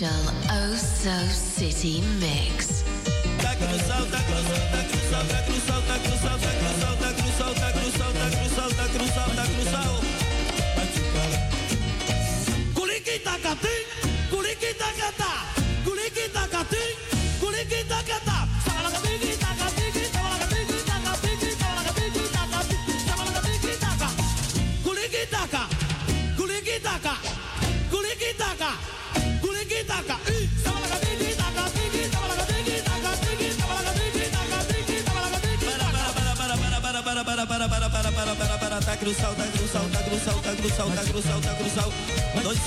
official Oh So City mix.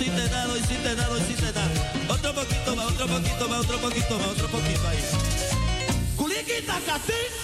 si te da, doy si te da, doy si te da. Otro poquito más, otro poquito más, otro poquito más, otro poquito ahí. Culiquita, casita.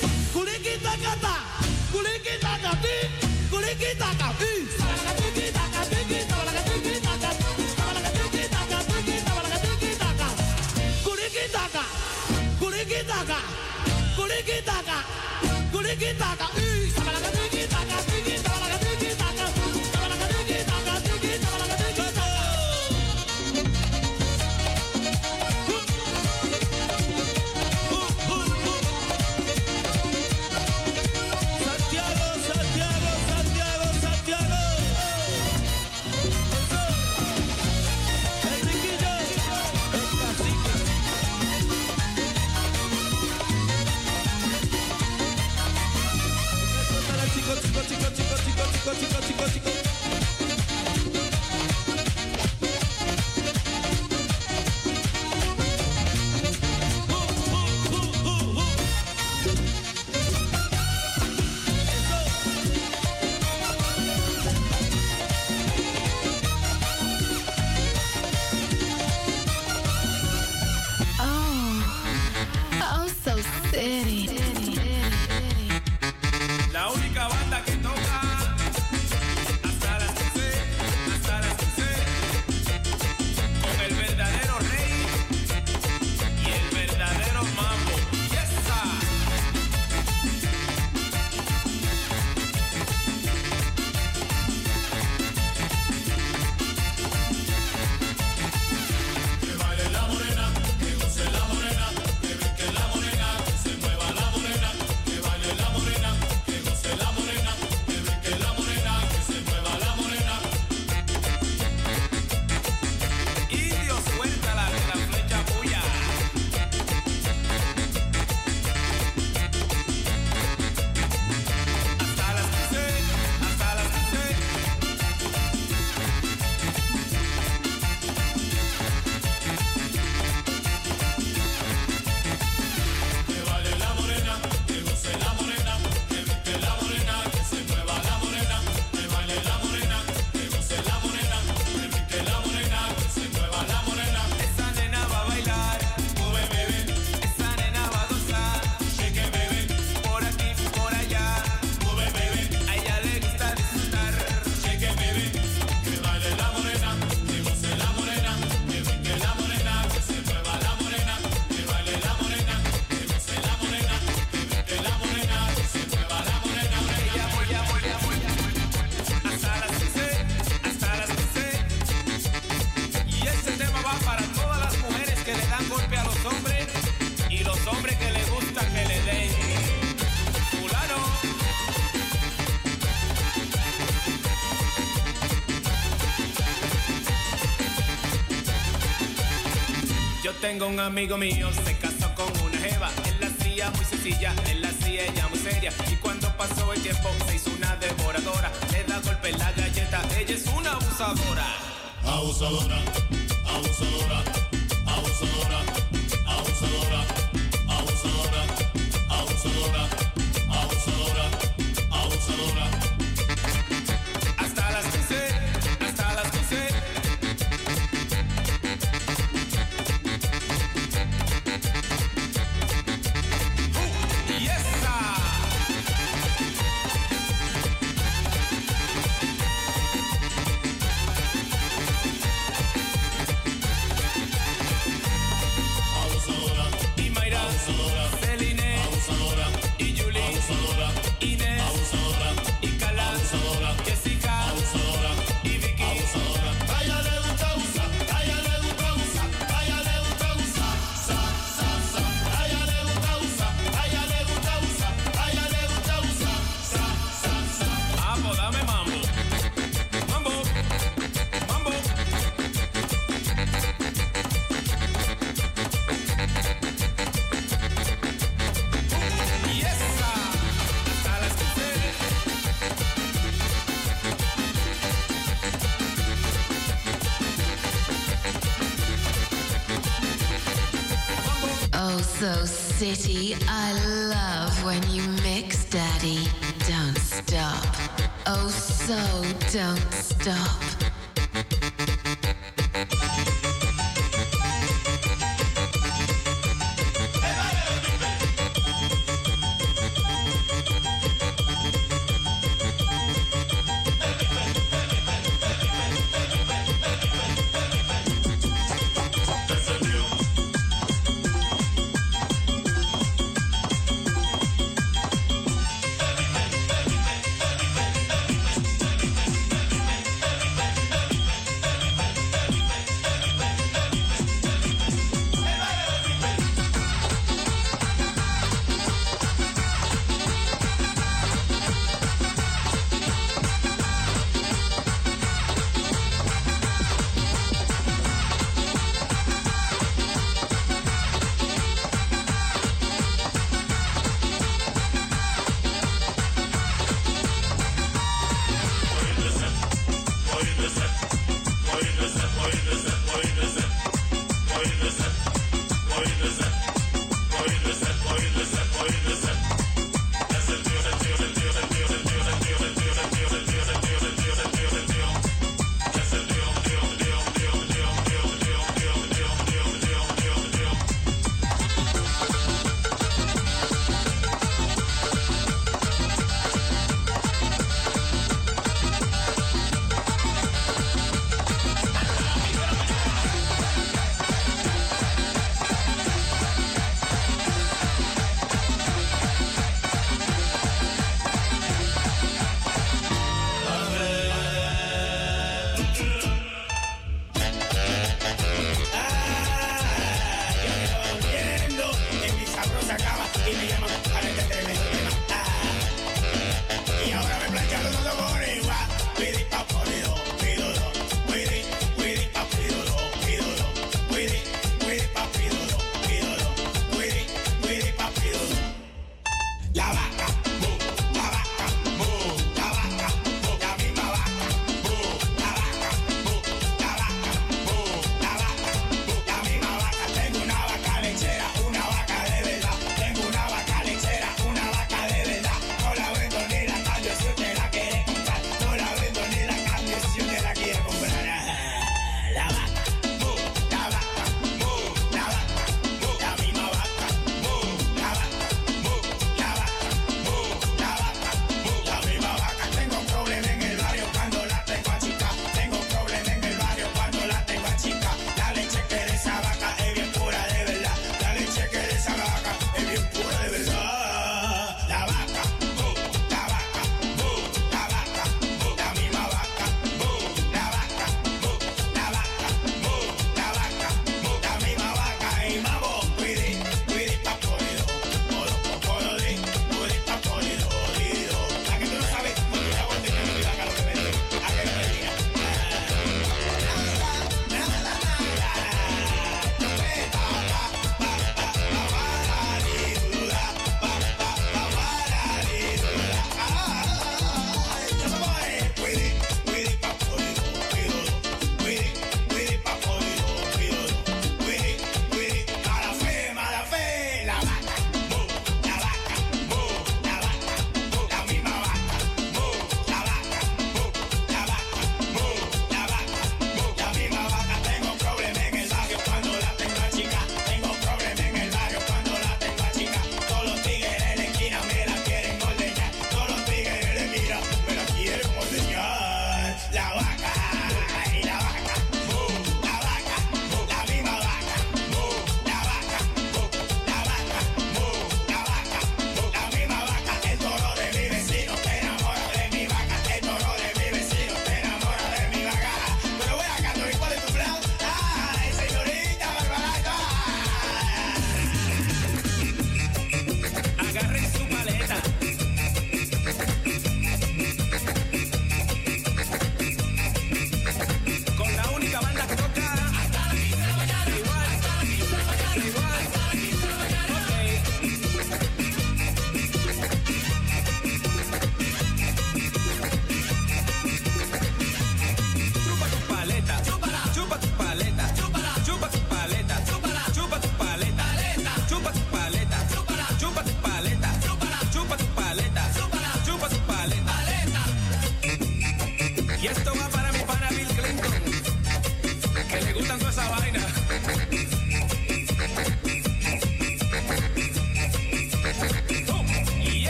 amigo mío se casó con una jeva. Él la hacía muy sencilla, él la hacía ella muy seria. Y cuando pasó el tiempo se hizo una devoradora. Le da golpe en la galleta, ella es una abusadora. Abusadora, abusadora, abusadora, abusadora, abusadora, abusadora, abusadora, abusadora. City. I love when you mix, Daddy. Don't stop. Oh, so don't stop.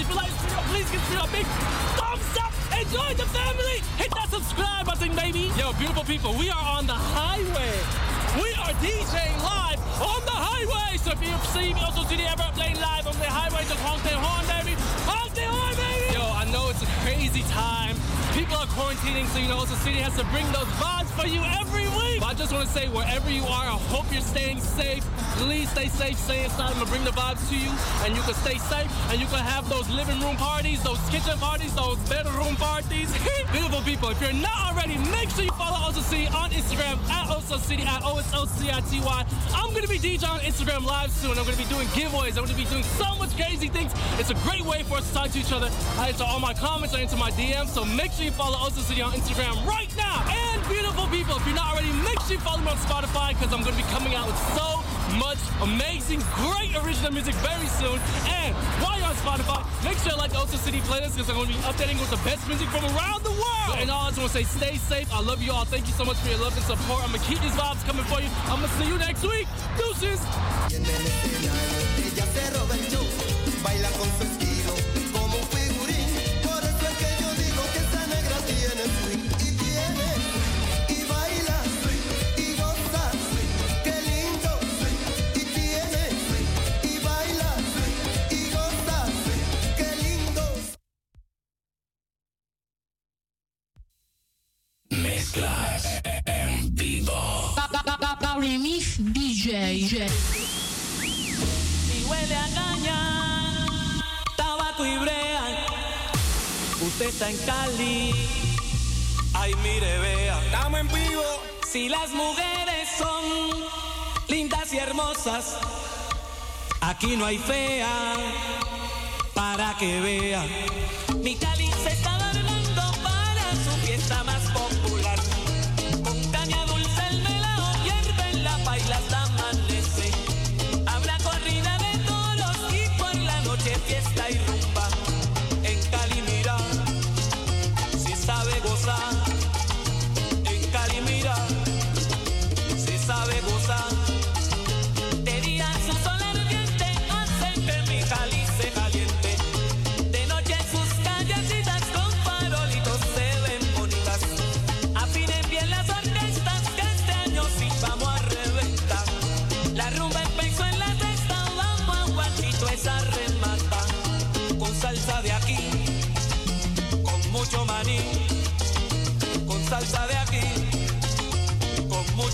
If you like this video, please this a big thumbs up join the family! Hit that subscribe button, baby! Yo, beautiful people, we are on the highway. We are DJing live on the highway! So if you see me also see the ever playing live on the highway, just honk the horn, baby! Honk the horn, baby! Yo, I know it's a crazy time. People are quarantining, so you know, Oso City has to bring those vibes for you every week. But I just want to say, wherever you are, I hope you're staying safe. Please stay safe, stay inside. I'm gonna bring the vibes to you, and you can stay safe, and you can have those living room parties, those kitchen parties, those bedroom parties. Beautiful people, if you're not already, make sure you follow Oso City on Instagram at Oso City at O S O C I T Y. I'm gonna be DJ on Instagram live soon. I'm gonna be doing giveaways. I'm gonna be doing so much crazy things. It's a great way for us to talk to each other. I answer all my comments, I answer my DMs. So make sure you follow Oso City on Instagram right now. And beautiful people, if you're not already, make sure you follow me on Spotify because I'm gonna be coming out with so much amazing, great original music very soon. And while you're on Spotify, make sure you like the Oso City playlist because I'm gonna be updating with the best music from around the world. And all I just wanna say, stay safe. I love you all. Thank you so much for your love and support. I'm gonna keep these vibes coming for you. I'm gonna see you next week. Deuces. DJ. y huele a caña, tabaco y brea. Usted está en Cali, ay mire vea, estamos en vivo. Si las mujeres son lindas y hermosas, aquí no hay fea para que vea. Mi Cali se está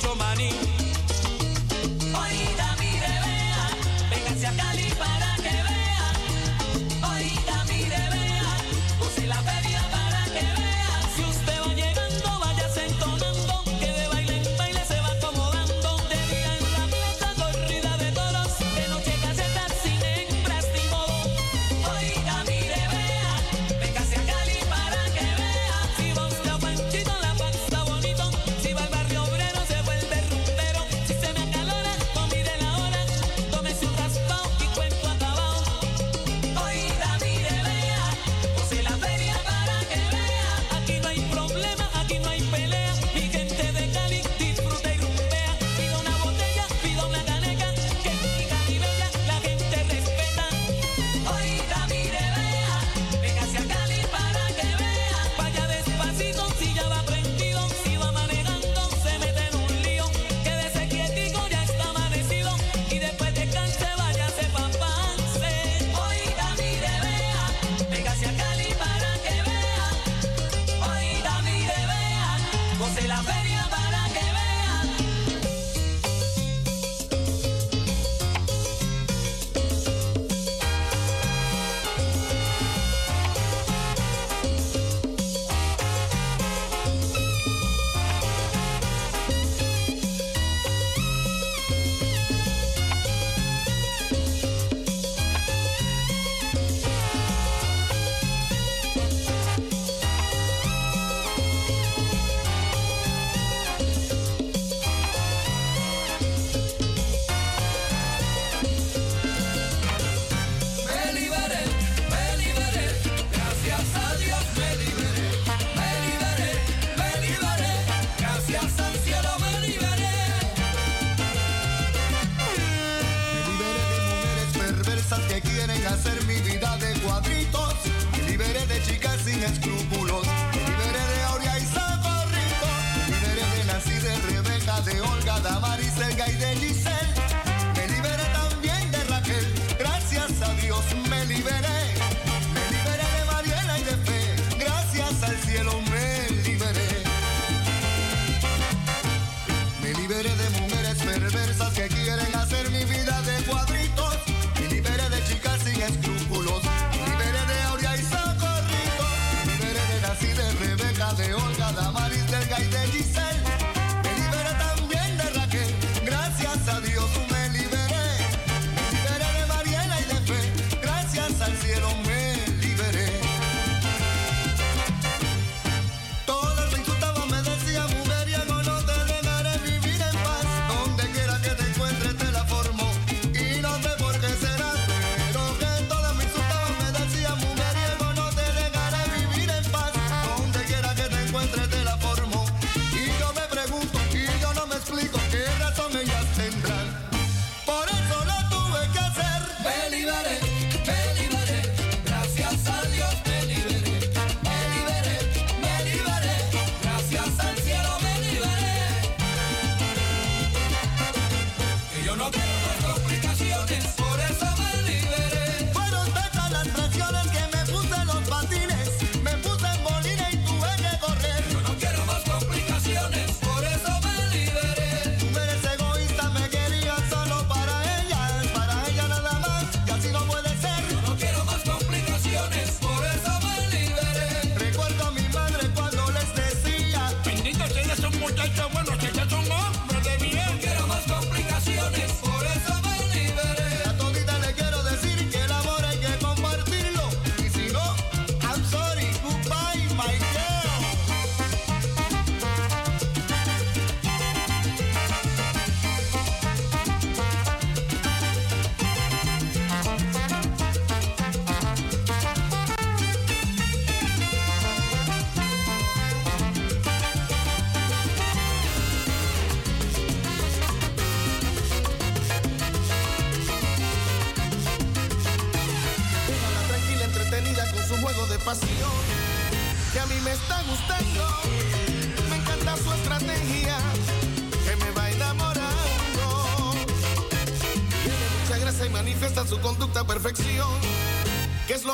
con mujeres perversas que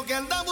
que anda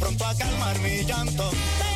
pronto a calmar mi llanto.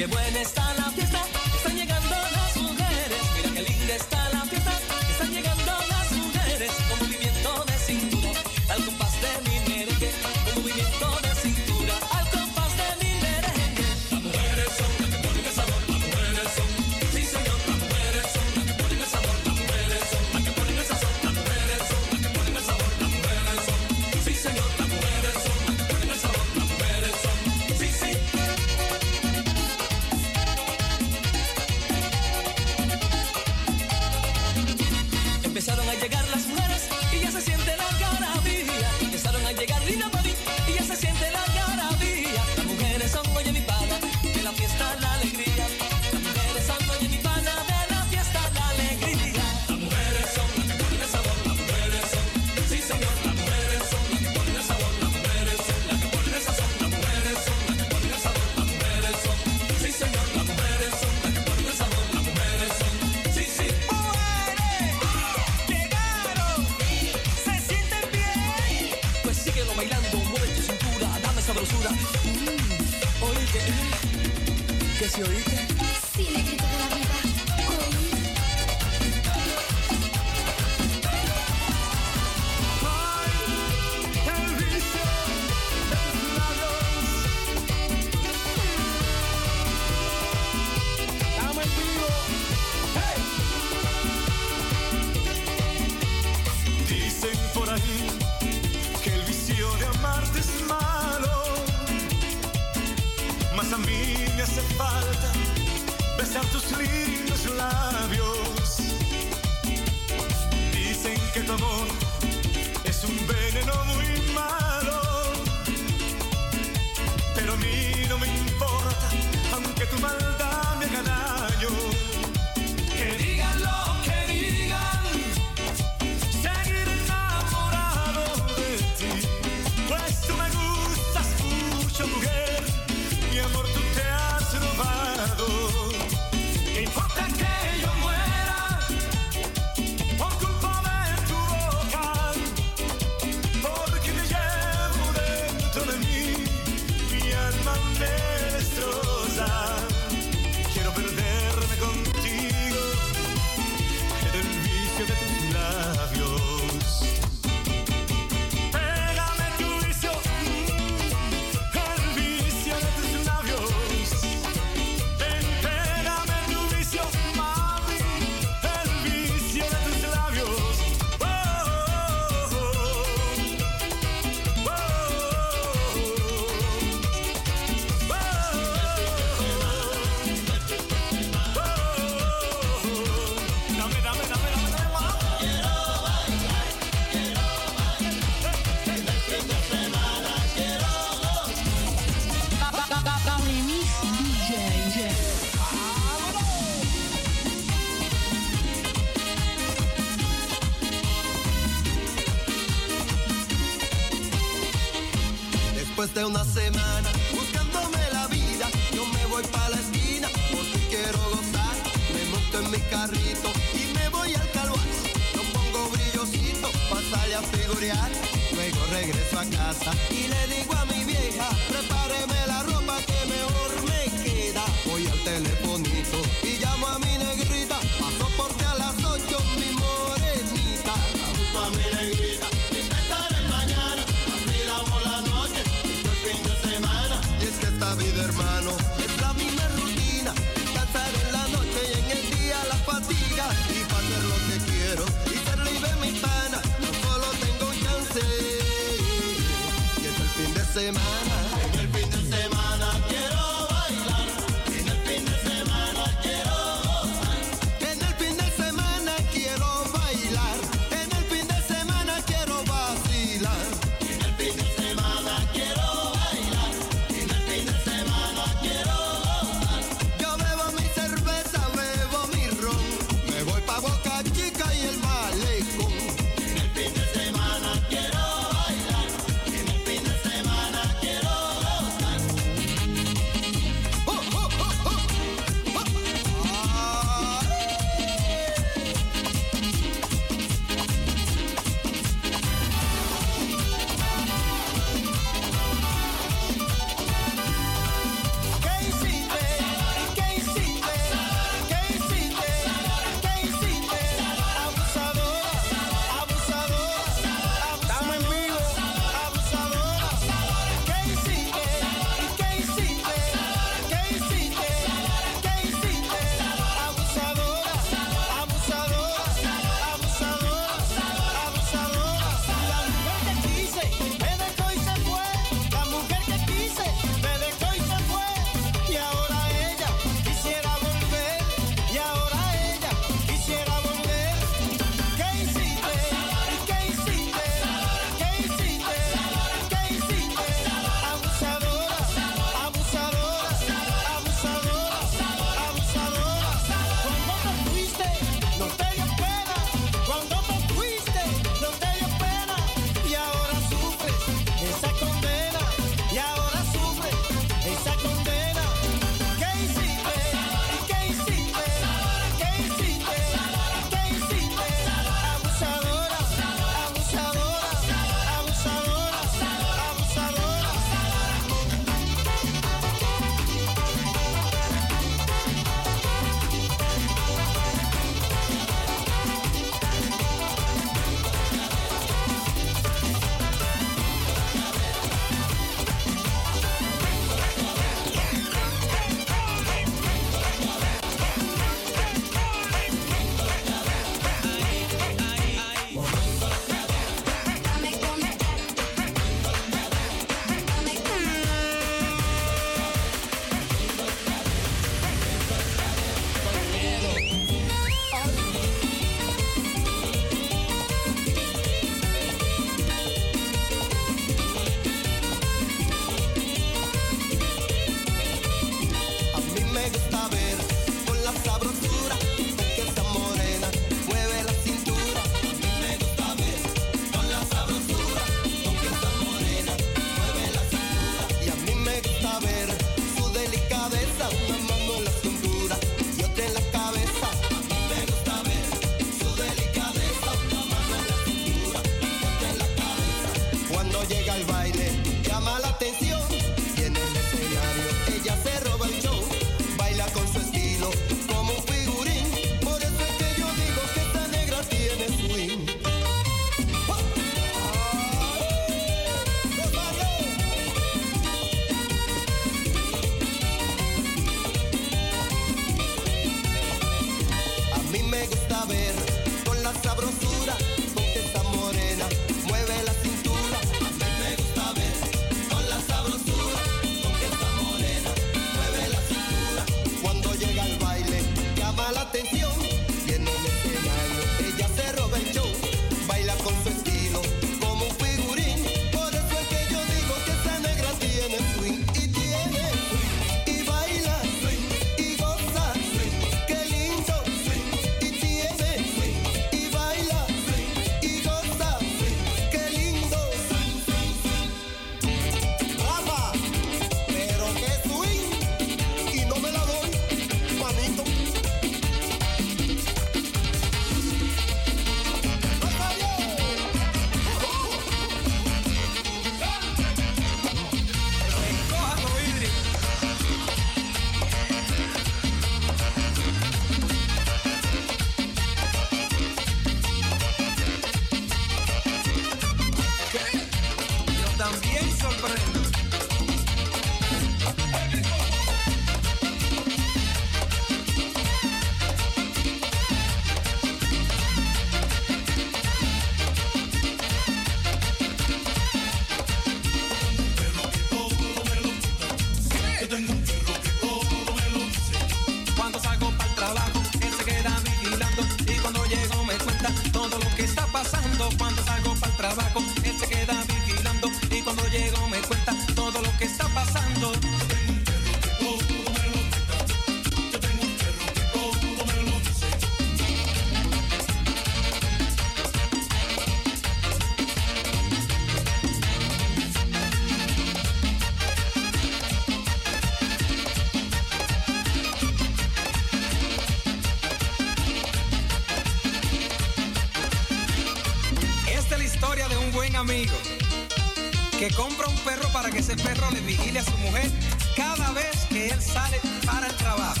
Que compra un perro para que ese perro le vigile a su mujer cada vez que él sale para el trabajo.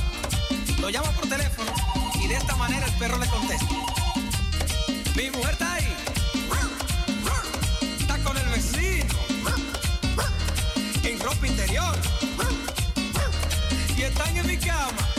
Lo llama por teléfono y de esta manera el perro le contesta. Mi mujer está ahí. Está con el vecino. En ropa interior. Y están en mi cama.